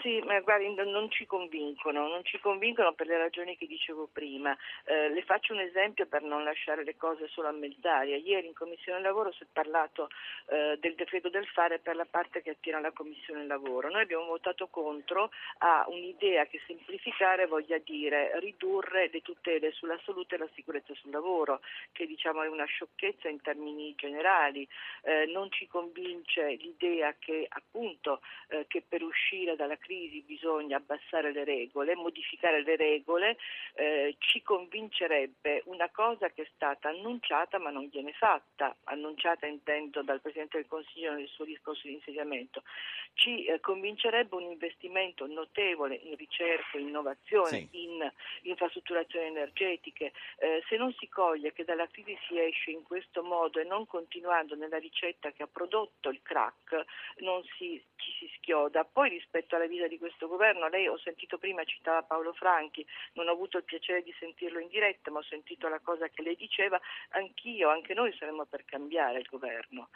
Sì, ma guardi, non ci convincono, non ci convincono per le ragioni che dicevo prima. Eh, le faccio un esempio per non lasciare le cose solo a mezz'aria. Ieri in Commissione Lavoro si è parlato eh, del decreto del fare per la parte che attiene alla Commissione Lavoro. Noi abbiamo votato contro a un'idea che semplificare voglia dire ridurre le tutele sulla salute e la sicurezza sul lavoro, che diciamo è una sciocchezza in termini generali. Eh, non ci convince l'idea che appunto eh, che per uscire dalla crisi bisogna abbassare le regole, modificare le regole, eh, ci convincerebbe una cosa che è stata annunciata ma non viene fatta, annunciata intendo dal Presidente del Consiglio nel suo discorso di insediamento, ci eh, convincerebbe un investimento notevole in ricerca, in innovazione, sì. in infrastrutturazioni energetiche. Eh, se non si coglie che dalla crisi si esce in questo modo e non continuando nella ricetta che ha prodotto il crack, non si, ci si schioda. Poi rispetto alla vita di questo governo, lei ho sentito prima citava Paolo Franchi, non ho avuto il piacere di sentirlo in diretta, ma ho sentito la cosa che lei diceva, anch'io, anche noi saremmo per cambiare il governo.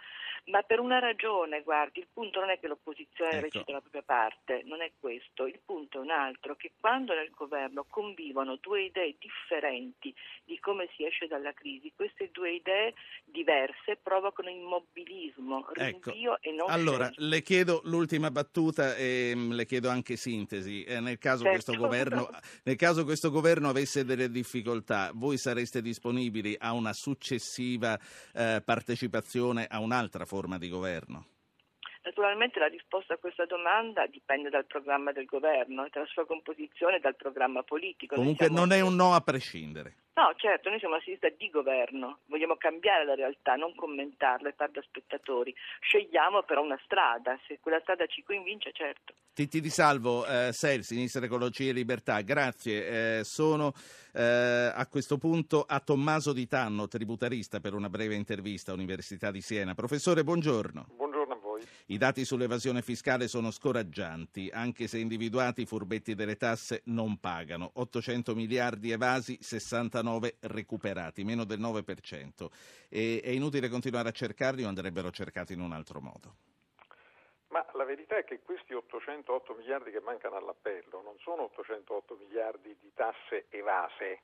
Ma per una ragione, guardi, il punto non è che l'opposizione ecco. recita la propria parte, non è questo, il punto è un altro, che quando nel governo convivono due idee differenti di come si esce dalla crisi, queste due idee diverse provocano immobilismo, ecco. rinvio ecco. e non Allora, senso. le chiedo l'ultima battuta e mm, le chiedo anche sintesi. Eh, nel, caso certo. governo, nel caso questo governo avesse delle difficoltà, voi sareste disponibili a una successiva eh, partecipazione a un'altra forma di governo? Naturalmente la risposta a questa domanda dipende dal programma del governo, dalla sua composizione e dal programma politico. Comunque non è un no a prescindere. No, certo, noi siamo una sinistra di governo, vogliamo cambiare la realtà, non commentarla e far da spettatori. Scegliamo però una strada, se quella strada ci convince, certo. Titti Di Salvo, eh, SEL, Sinistra Ecologia e Libertà, grazie. Eh, sono eh, a questo punto a Tommaso Di Tanno, tributarista, per una breve intervista all'Università di Siena. Professore, buongiorno. Buongiorno i dati sull'evasione fiscale sono scoraggianti, anche se individuati i furbetti delle tasse non pagano. 800 miliardi evasi, 69 recuperati, meno del 9%. E, è inutile continuare a cercarli o andrebbero cercati in un altro modo? Ma la verità è che questi 808 miliardi che mancano all'appello non sono 808 miliardi di tasse evase,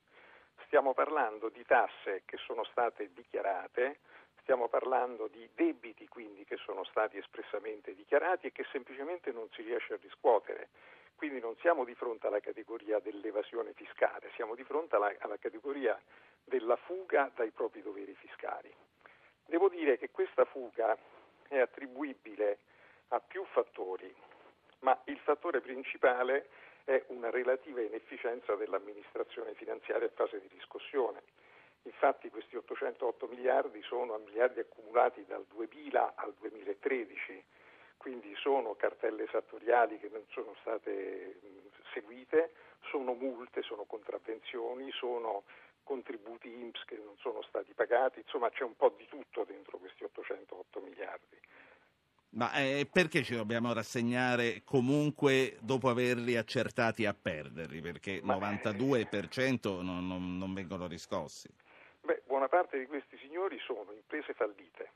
stiamo parlando di tasse che sono state dichiarate, Stiamo parlando di debiti quindi che sono stati espressamente dichiarati e che semplicemente non si riesce a riscuotere. Quindi non siamo di fronte alla categoria dell'evasione fiscale, siamo di fronte alla, alla categoria della fuga dai propri doveri fiscali. Devo dire che questa fuga è attribuibile a più fattori, ma il fattore principale è una relativa inefficienza dell'amministrazione finanziaria in fase di riscossione. Infatti questi 808 miliardi sono miliardi accumulati dal 2000 al 2013, quindi sono cartelle esattoriali che non sono state seguite, sono multe, sono contravvenzioni, sono contributi IMSS che non sono stati pagati, insomma c'è un po' di tutto dentro questi 808 miliardi. Ma eh, perché ci dobbiamo rassegnare comunque dopo averli accertati a perderli? Perché il 92% non, non, non vengono riscossi. Beh, buona parte di questi signori sono imprese fallite,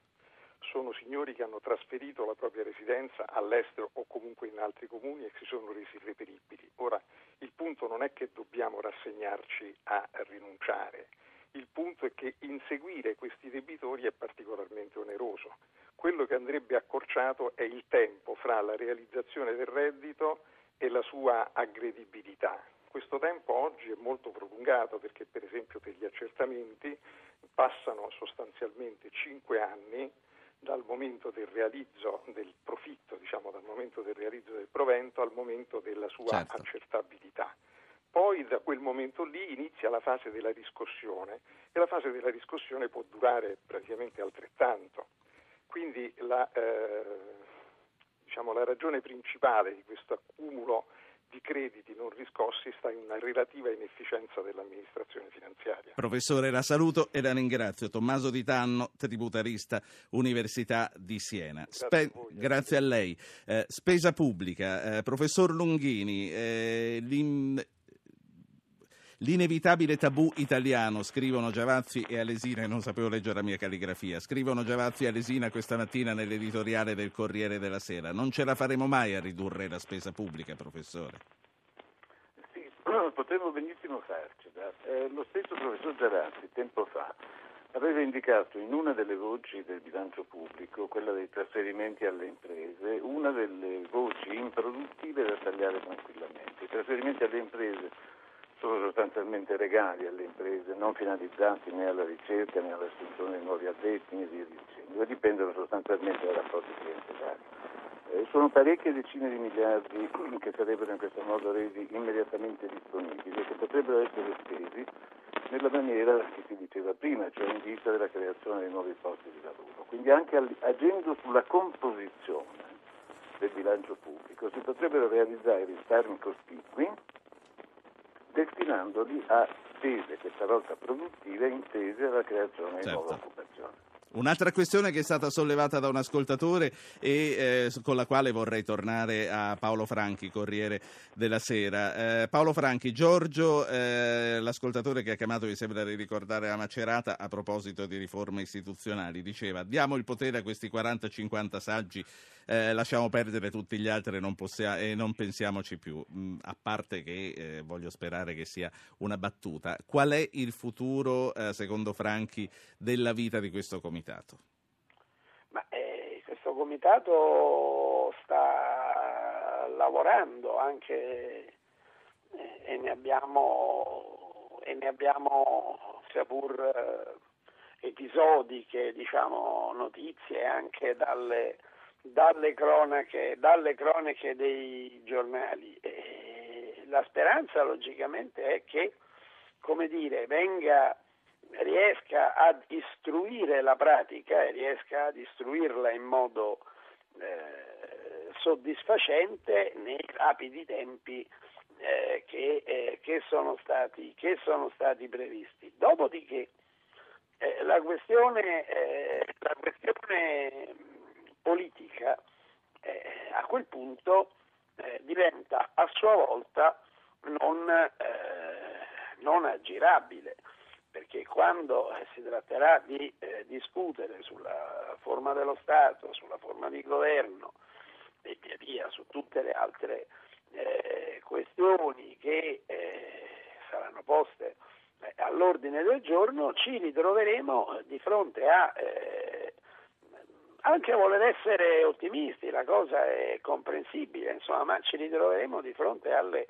sono signori che hanno trasferito la propria residenza all'estero o comunque in altri comuni e si sono resi irreperibili. Ora, il punto non è che dobbiamo rassegnarci a rinunciare, il punto è che inseguire questi debitori è particolarmente oneroso. Quello che andrebbe accorciato è il tempo fra la realizzazione del reddito e la sua aggredibilità questo tempo oggi è molto prolungato perché per esempio per gli accertamenti passano sostanzialmente 5 anni dal momento del realizzo del profitto, diciamo dal momento del realizzo del provento al momento della sua certo. accertabilità. Poi da quel momento lì inizia la fase della riscossione e la fase della riscossione può durare praticamente altrettanto. Quindi la, eh, diciamo, la ragione principale di questo accumulo di crediti non riscossi sta in una relativa inefficienza dell'amministrazione finanziaria. Professore, la saluto e la ringrazio. Tommaso Di Tanno, tributarista, Università di Siena. Grazie, Spe- a, voi, grazie a lei. Eh, spesa pubblica, eh, professor Lunghini, eh, L'inevitabile tabù italiano, scrivono Giavazzi e Alesina, e non sapevo leggere la mia calligrafia, scrivono Giavazzi e Alesina questa mattina nell'editoriale del Corriere della Sera. Non ce la faremo mai a ridurre la spesa pubblica, professore? Sì, potremmo benissimo farcela. Eh, lo stesso professor Giavazzi, tempo fa, aveva indicato in una delle voci del bilancio pubblico, quella dei trasferimenti alle imprese, una delle voci improduttive da tagliare tranquillamente. I trasferimenti alle imprese sono sostanzialmente regali alle imprese, non finalizzati né alla ricerca né all'assunzione di nuovi addetti né via dicendo, e dipendono sostanzialmente dai rapporti clientelari. Eh, sono parecchie decine di miliardi che sarebbero in questo modo resi immediatamente disponibili e che potrebbero essere spesi nella maniera che si diceva prima, cioè in vista della creazione di nuovi posti di lavoro. Quindi anche agendo sulla composizione del bilancio pubblico si potrebbero realizzare risparmi cospicui destinandoli a spese, questa volta produttive, intese alla creazione certo. di nuova occupazione. Un'altra questione che è stata sollevata da un ascoltatore e eh, con la quale vorrei tornare a Paolo Franchi, Corriere della Sera. Eh, Paolo Franchi, Giorgio, eh, l'ascoltatore che ha chiamato, mi sembra di ricordare la Macerata a proposito di riforme istituzionali, diceva diamo il potere a questi 40-50 saggi, eh, lasciamo perdere tutti gli altri e non, possia- e non pensiamoci più, mm, a parte che eh, voglio sperare che sia una battuta. Qual è il futuro, eh, secondo Franchi, della vita di questo comitato? Ma, eh, questo comitato sta lavorando anche eh, e ne abbiamo, e ne abbiamo sia pur episodiche, diciamo, notizie anche dalle, dalle, cronache, dalle cronache dei giornali. E la speranza logicamente è che come dire, venga riesca ad istruire la pratica e riesca ad istruirla in modo eh, soddisfacente nei rapidi tempi eh, che, eh, che, sono stati, che, sono stati, previsti. Dopodiché eh, la questione, eh, la, questione, politica eh, a quel punto diventa a sua volta non, non aggirabile perché quando eh, si tratterà di eh, discutere sulla forma dello Stato, sulla forma di governo e via via su tutte le altre eh, questioni che eh, saranno poste eh, all'ordine del giorno, ci ritroveremo di fronte a eh, anche voler essere ottimisti, la cosa è comprensibile, insomma, ma ci ritroveremo di fronte alle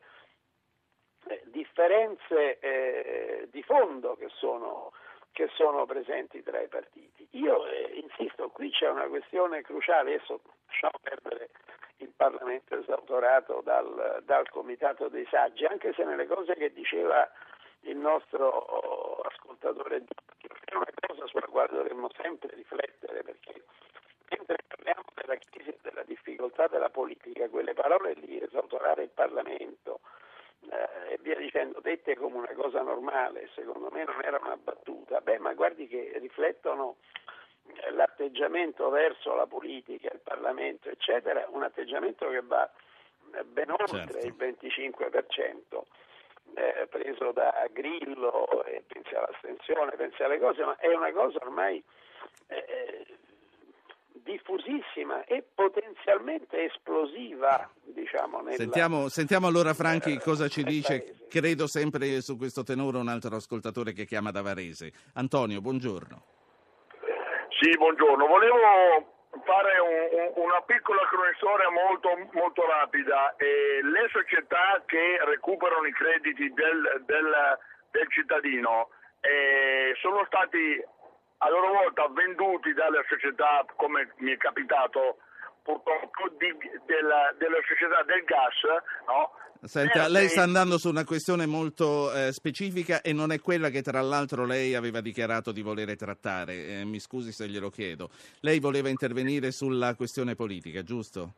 eh, differenze eh, di fondo che sono, che sono, presenti tra i partiti. Io eh, insisto, qui c'è una questione cruciale, adesso lasciamo perdere il Parlamento esautorato dal, dal Comitato dei Saggi, anche se nelle cose che diceva il nostro ascoltatore è una cosa sulla quale dovremmo sempre riflettere perché mentre parliamo della crisi e della difficoltà della politica, quelle parole lì, esautorare il Parlamento, eh, e via dicendo, dette come una cosa normale, secondo me non era una battuta, beh ma guardi che riflettono eh, l'atteggiamento verso la politica, il Parlamento, eccetera, un atteggiamento che va eh, ben oltre certo. il 25%. Eh, preso da Grillo, e pensi all'astensione, pensi alle cose, ma è una cosa ormai eh, diffusissima e potenzialmente esplosiva. Diciamo, nella, sentiamo, sentiamo, allora Franchi eh, cosa ci dice, paese. credo sempre su questo tenore un altro ascoltatore che chiama da Varese. Antonio, buongiorno. Sì, buongiorno. Volevo fare un, una piccola cronistoria molto, molto rapida. Eh, le società che recuperano i crediti del, del, del cittadino eh, sono stati a loro volta venduti dalle società, come mi è capitato purtroppo, di, della, della, società del gas. No? Senta, lei sta andando su una questione molto eh, specifica e non è quella che tra l'altro lei aveva dichiarato di volere trattare. Eh, mi scusi se glielo chiedo. Lei voleva intervenire sulla questione politica, giusto?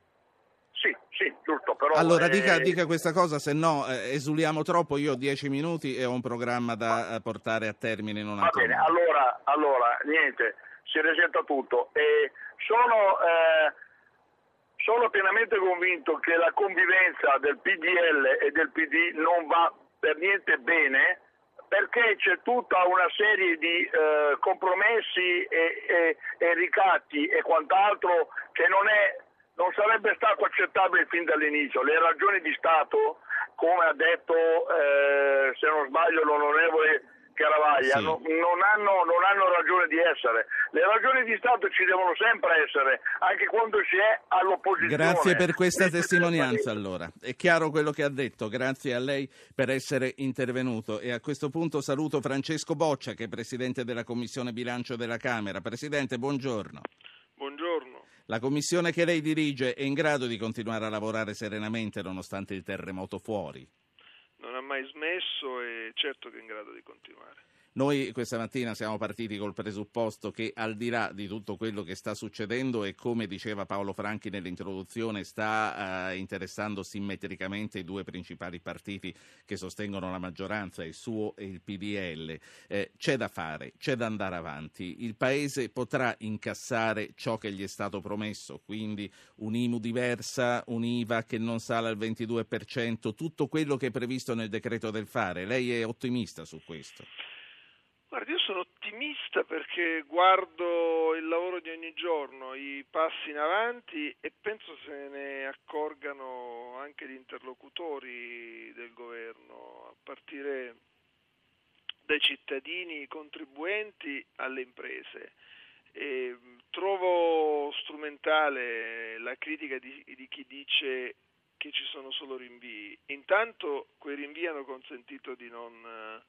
Però, allora eh... dica, dica, questa cosa, se no eh, esuliamo troppo. Io ho dieci minuti e ho un programma da eh, portare a termine in un attimo. Va bene, allora, allora, niente, si resetta tutto. E sono, eh, sono pienamente convinto che la convivenza del PDL e del PD non va per niente bene perché c'è tutta una serie di eh, compromessi e, e, e ricatti e quant'altro che non è non sarebbe stato accettabile fin dall'inizio. Le ragioni di Stato, come ha detto, eh, se non sbaglio, l'onorevole Caravaglia, sì. no, non, hanno, non, hanno, ragione di essere. Le ragioni di Stato ci devono sempre essere, anche quando si è all'opposizione. Grazie per questa testimonianza allora. È chiaro quello che ha detto, grazie a lei per essere intervenuto. E a questo punto saluto Francesco Boccia, che è Presidente della Commissione Bilancio della Camera. Presidente, buongiorno. La commissione che lei dirige è in grado di continuare a lavorare serenamente nonostante il terremoto fuori? Non ha mai smesso e certo che è in grado di continuare. Noi questa mattina siamo partiti col presupposto che al di là di tutto quello che sta succedendo e come diceva Paolo Franchi nell'introduzione sta eh, interessando simmetricamente i due principali partiti che sostengono la maggioranza, il suo e il PDL, eh, c'è da fare, c'è da andare avanti. Il Paese potrà incassare ciò che gli è stato promesso, quindi un'IMU diversa, un'IVA che non sale al 22%, tutto quello che è previsto nel decreto del fare. Lei è ottimista su questo? Guardi, io sono ottimista perché guardo il lavoro di ogni giorno, i passi in avanti e penso se ne accorgano anche gli interlocutori del governo, a partire dai cittadini contribuenti alle imprese. E trovo strumentale la critica di, di chi dice che ci sono solo rinvii. Intanto quei rinvii hanno consentito di non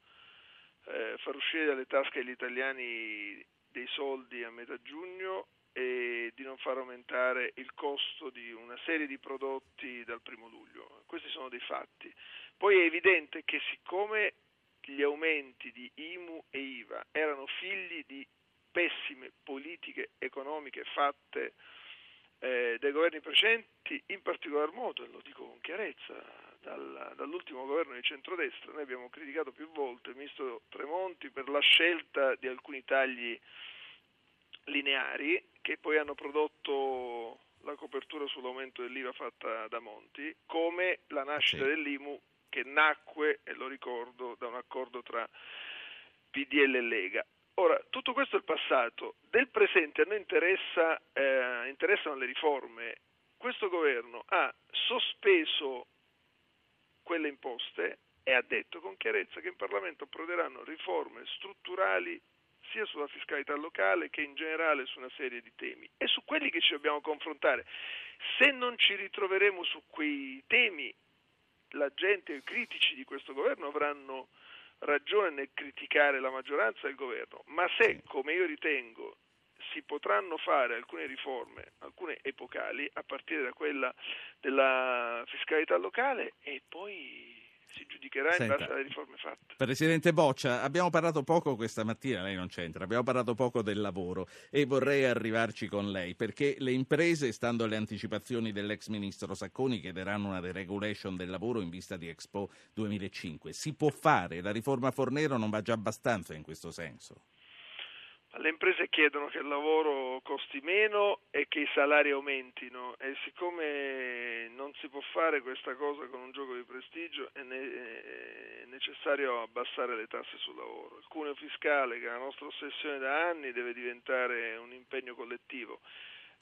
eh, far uscire dalle tasche agli italiani dei soldi a metà giugno e di non far aumentare il costo di una serie di prodotti dal primo luglio. Questi sono dei fatti. Poi è evidente che siccome gli aumenti di IMU e IVA erano figli di pessime politiche economiche fatte eh, dai governi precedenti, in particolar modo, e lo dico con chiarezza, dal, dall'ultimo governo di centrodestra, noi abbiamo criticato più volte il ministro Tremonti per la scelta di alcuni tagli lineari che poi hanno prodotto la copertura sull'aumento dell'IVA fatta da Monti, come la nascita sì. dell'IMU che nacque, e lo ricordo, da un accordo tra PDL e Lega. Ora, tutto questo è il passato, del presente a noi interessa, eh, interessano le riforme. Questo governo ha sospeso quelle imposte e ha detto con chiarezza che in Parlamento approderanno riforme strutturali sia sulla fiscalità locale che in generale su una serie di temi. È su quelli che ci dobbiamo confrontare. Se non ci ritroveremo su quei temi, la gente, i critici di questo governo avranno ragione nel criticare la maggioranza e il governo, ma se, come io ritengo, si potranno fare alcune riforme, alcune epocali, a partire da quella della fiscalità locale e poi si giudicherà Senta, in base alle riforme fatte. Presidente Boccia, abbiamo parlato poco questa mattina, lei non c'entra, abbiamo parlato poco del lavoro e vorrei arrivarci con lei perché le imprese, stando alle anticipazioni dell'ex ministro Sacconi, chiederanno una deregulation del lavoro in vista di Expo 2005. Si può fare? La riforma Fornero non va già abbastanza in questo senso? Le imprese chiedono che il lavoro costi meno e che i salari aumentino e siccome non si può fare questa cosa con un gioco di prestigio è, necessario abbassare le tasse sul lavoro. Il cuneo fiscale, che è la nostra ossessione da anni, deve diventare un impegno collettivo.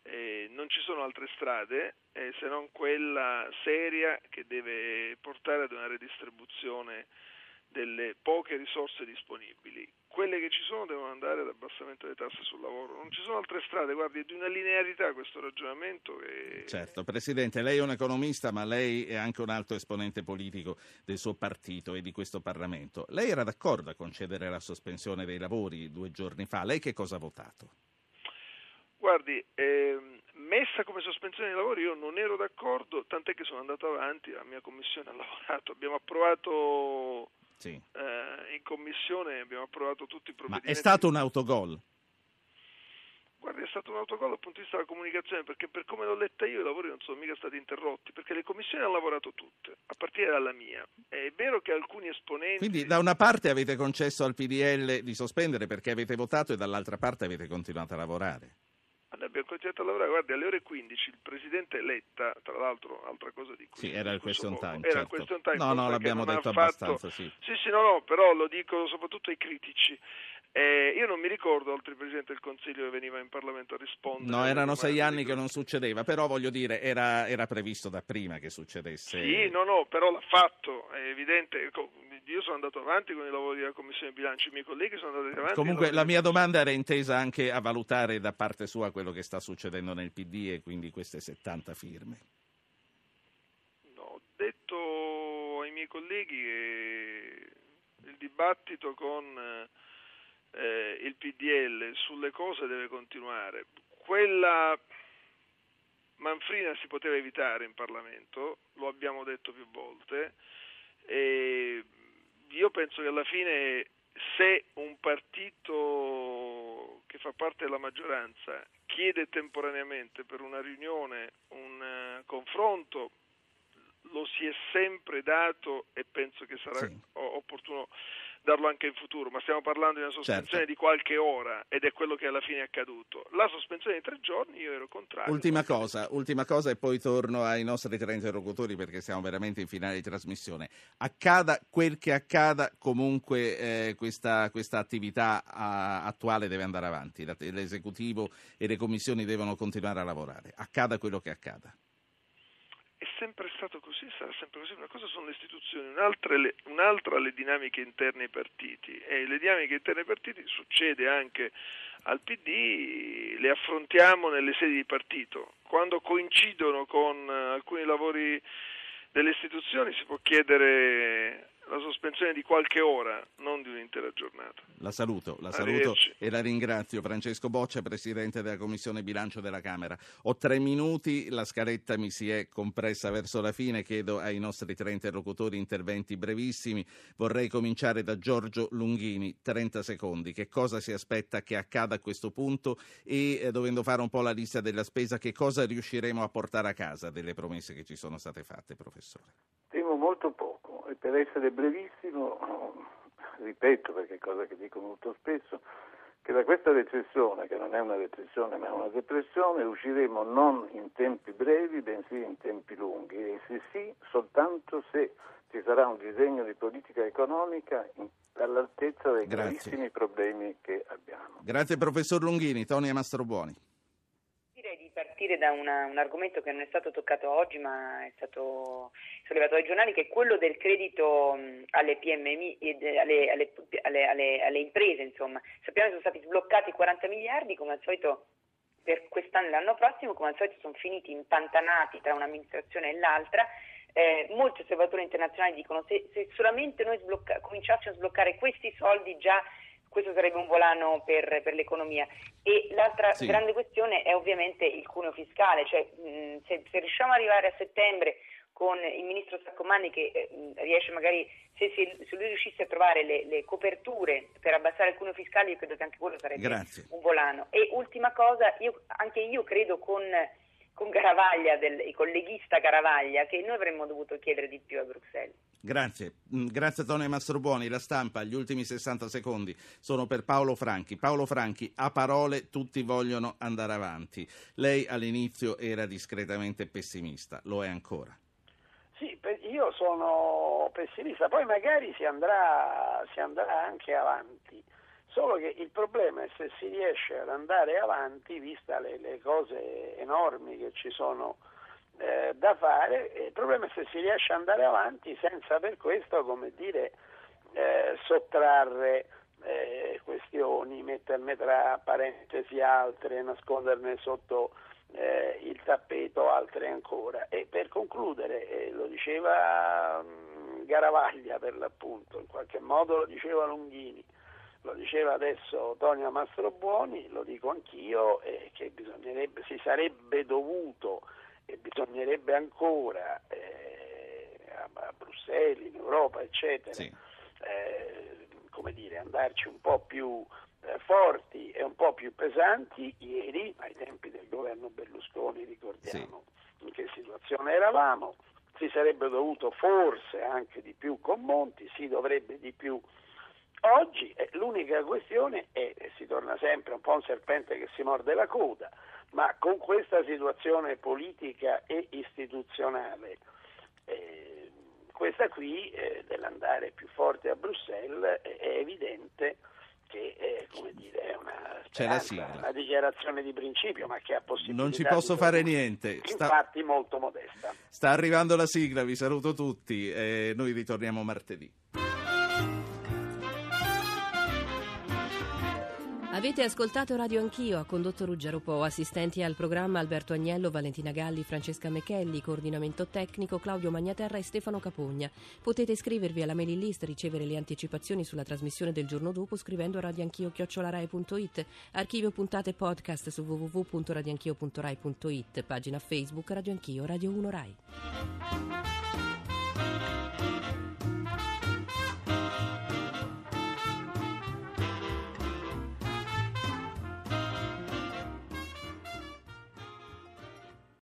Eh, non ci sono altre strade eh, se non quella seria che deve portare ad una redistribuzione delle poche risorse disponibili. Quelle che ci sono devono andare ad abbassamento delle tasse sul lavoro. Non ci sono altre strade, guardi, è di una linearità questo ragionamento. Che... Certo, Presidente, lei è un economista, ma lei è anche un alto esponente politico del suo partito e di questo Parlamento. Lei era d'accordo a concedere la sospensione dei lavori due giorni fa. Lei che cosa ha votato? Guardi, ehm, messa come sospensione dei lavori io non ero d'accordo, tant'è che sono andato avanti, la mia commissione ha lavorato, abbiamo approvato sì. eh, in commissione abbiamo approvato tutti i provvedimenti. Ma è stato un autogol? Guardi, è stato un autogol dal punto di vista della comunicazione, perché per come l'ho letta io i lavori non sono mica stati interrotti, perché le commissioni hanno lavorato tutte, a partire dalla mia. È vero che alcuni esponenti... Quindi da una parte avete concesso al PDL di sospendere perché avete votato e dall'altra parte avete continuato a lavorare. Abbiamo continuato a lavorare, guardi, alle ore 15 il presidente Letta, tra l'altro, altra cosa di cui... Sì, era il question time. Era certo. il question time. No, no, l'abbiamo detto abbastanza, sì. Sì, sì, no, no, però lo dico soprattutto ai critici. Eh, io non mi ricordo altri presidenti del Consiglio che veniva in Parlamento a rispondere. No, erano sei anni che non succedeva, però voglio dire, era, era, previsto da prima che succedesse. Sì, no, no, però l'ha fatto, è evidente. Io sono andato avanti con i lavori della Commissione Bilancio, i miei colleghi sono andati avanti. Comunque la mia domanda era intesa anche a valutare da parte sua quello che sta succedendo nel PD e quindi queste 70 firme. No, ho detto ai miei colleghi che il dibattito con eh, il PDL sulle cose deve continuare. Quella Manfrina si poteva evitare in Parlamento, lo abbiamo detto più volte, e io penso che alla fine se un partito che fa parte della maggioranza chiede temporaneamente per una riunione un uh, confronto, lo si è sempre dato e penso che sarà sì. opportuno darlo anche in futuro, ma stiamo parlando di una sospensione certo. di qualche ora ed è quello che alla fine è accaduto. La sospensione di tre giorni io ero contrario. Ultima cosa, ultima cosa e poi torno ai nostri tre interlocutori perché siamo veramente in finale di trasmissione. Accada quel che accada, comunque eh, questa, questa, attività a, attuale deve andare avanti, l'esecutivo e le commissioni devono continuare a lavorare, accada quello che accada è sempre stato così, sarà sempre così. Una cosa sono le istituzioni, un'altra, le, un'altra le dinamiche interne ai partiti e le dinamiche interne ai partiti succede anche al PD, le affrontiamo nelle sedi di partito. Quando coincidono con alcuni lavori delle istituzioni si può chiedere la sospensione di qualche ora, non di un'intera giornata. La saluto, la saluto e la ringrazio. Francesco Boccia, Presidente della Commissione Bilancio della Camera. Ho tre minuti, la scaletta mi si è compressa verso la fine, chiedo ai nostri tre interlocutori interventi brevissimi. Vorrei cominciare da Giorgio Lunghini, 30 secondi. Che cosa si aspetta che accada a questo punto e, eh, dovendo fare un po' la lista della spesa, che cosa riusciremo a portare a casa delle promesse che ci sono state fatte, professore? Temo molto poco e per essere brevissimo, ripeto perché è cosa che dico molto spesso, che da questa recessione, che non è una recessione ma è una depressione, usciremo non in tempi brevi, bensì in tempi lunghi e se sì, soltanto se ci sarà un disegno di politica economica all'altezza dei Grazie. gravissimi problemi che abbiamo. Grazie professor Lunghini, Tonia Mastrobuoni partire da una, un argomento che non è stato toccato oggi ma è stato sollevato dai giornali che è quello del credito alle PMI alle, alle, alle, alle imprese. Insomma. Sappiamo che sono stati sbloccati 40 miliardi come al solito per quest'anno e l'anno prossimo, come al solito sono finiti impantanati tra un'amministrazione e l'altra. Eh, molti osservatori internazionali dicono se, se solamente noi sblocca- cominciassimo a sbloccare questi soldi già questo sarebbe un volano per, per l'economia. E l'altra sì. grande questione è ovviamente il cuneo fiscale, cioè mh, se, se, riusciamo ad arrivare a settembre con il ministro Saccomanni che eh, riesce magari, se, se, se, lui riuscisse a trovare le, le, coperture per abbassare il cuneo fiscale, io credo che anche quello sarebbe Grazie. un volano. E ultima cosa, io, anche io credo con con Garavaglia, del, il colleghista Garavaglia, che noi avremmo dovuto chiedere di più a Bruxelles. Grazie, mm, grazie Tone Mastrobuoni. La stampa, gli ultimi 60 secondi sono per Paolo Franchi. Paolo Franchi, a parole tutti vogliono andare avanti. Lei all'inizio era discretamente pessimista, lo è ancora? Io sono pessimista, poi magari si andrà, si andrà anche avanti. Solo che il problema è se si riesce ad andare avanti, vista le, le cose enormi che ci sono eh, da fare, il problema è se si riesce ad andare avanti senza per questo, come dire, eh, sottrarre eh, questioni, metterne tra parentesi altre, nasconderne sotto eh, il tappeto altre ancora. E per concludere, eh, lo diceva mh, mm, Garavaglia per l'appunto, in qualche modo lo diceva Longhini, lo diceva adesso Tonia Mastrobuoni, lo dico anch'io, eh, che si sarebbe dovuto e bisognerebbe ancora eh, a, a, Bruxelles, in Europa, eccetera, sì. eh, come dire, andarci un po' più forti e un po' più pesanti. Ieri, ai tempi del governo Berlusconi, ricordiamo sì. in che situazione eravamo, si sarebbe dovuto forse anche di più con Monti, si dovrebbe di più Oggi eh, l'unica questione è, e si torna sempre un po' un serpente che si morde la coda, ma con questa situazione politica e istituzionale, eh, questa qui eh, dell'andare più forte a Bruxelles è evidente che è, come dire, è una, speranza, una dichiarazione di principio, ma che ha possibilità Non ci posso fare niente. Sta... Infatti molto modesta. Sta arrivando la sigla, vi saluto tutti e noi ritorniamo martedì. Avete ascoltato Radio Anch'io, ha condotto Ruggero Po, assistenti al programma Alberto Agnello, Valentina Galli, Francesca Mechelli, coordinamento tecnico Claudio Magnaterra e Stefano Capogna. Potete iscrivervi alla mailing list, ricevere le anticipazioni sulla trasmissione del giorno dopo scrivendo a radioanchio.it, archivio puntate podcast su www.radioanchio.rai.it, pagina Facebook Radio Anch'io, Radio 1 Rai.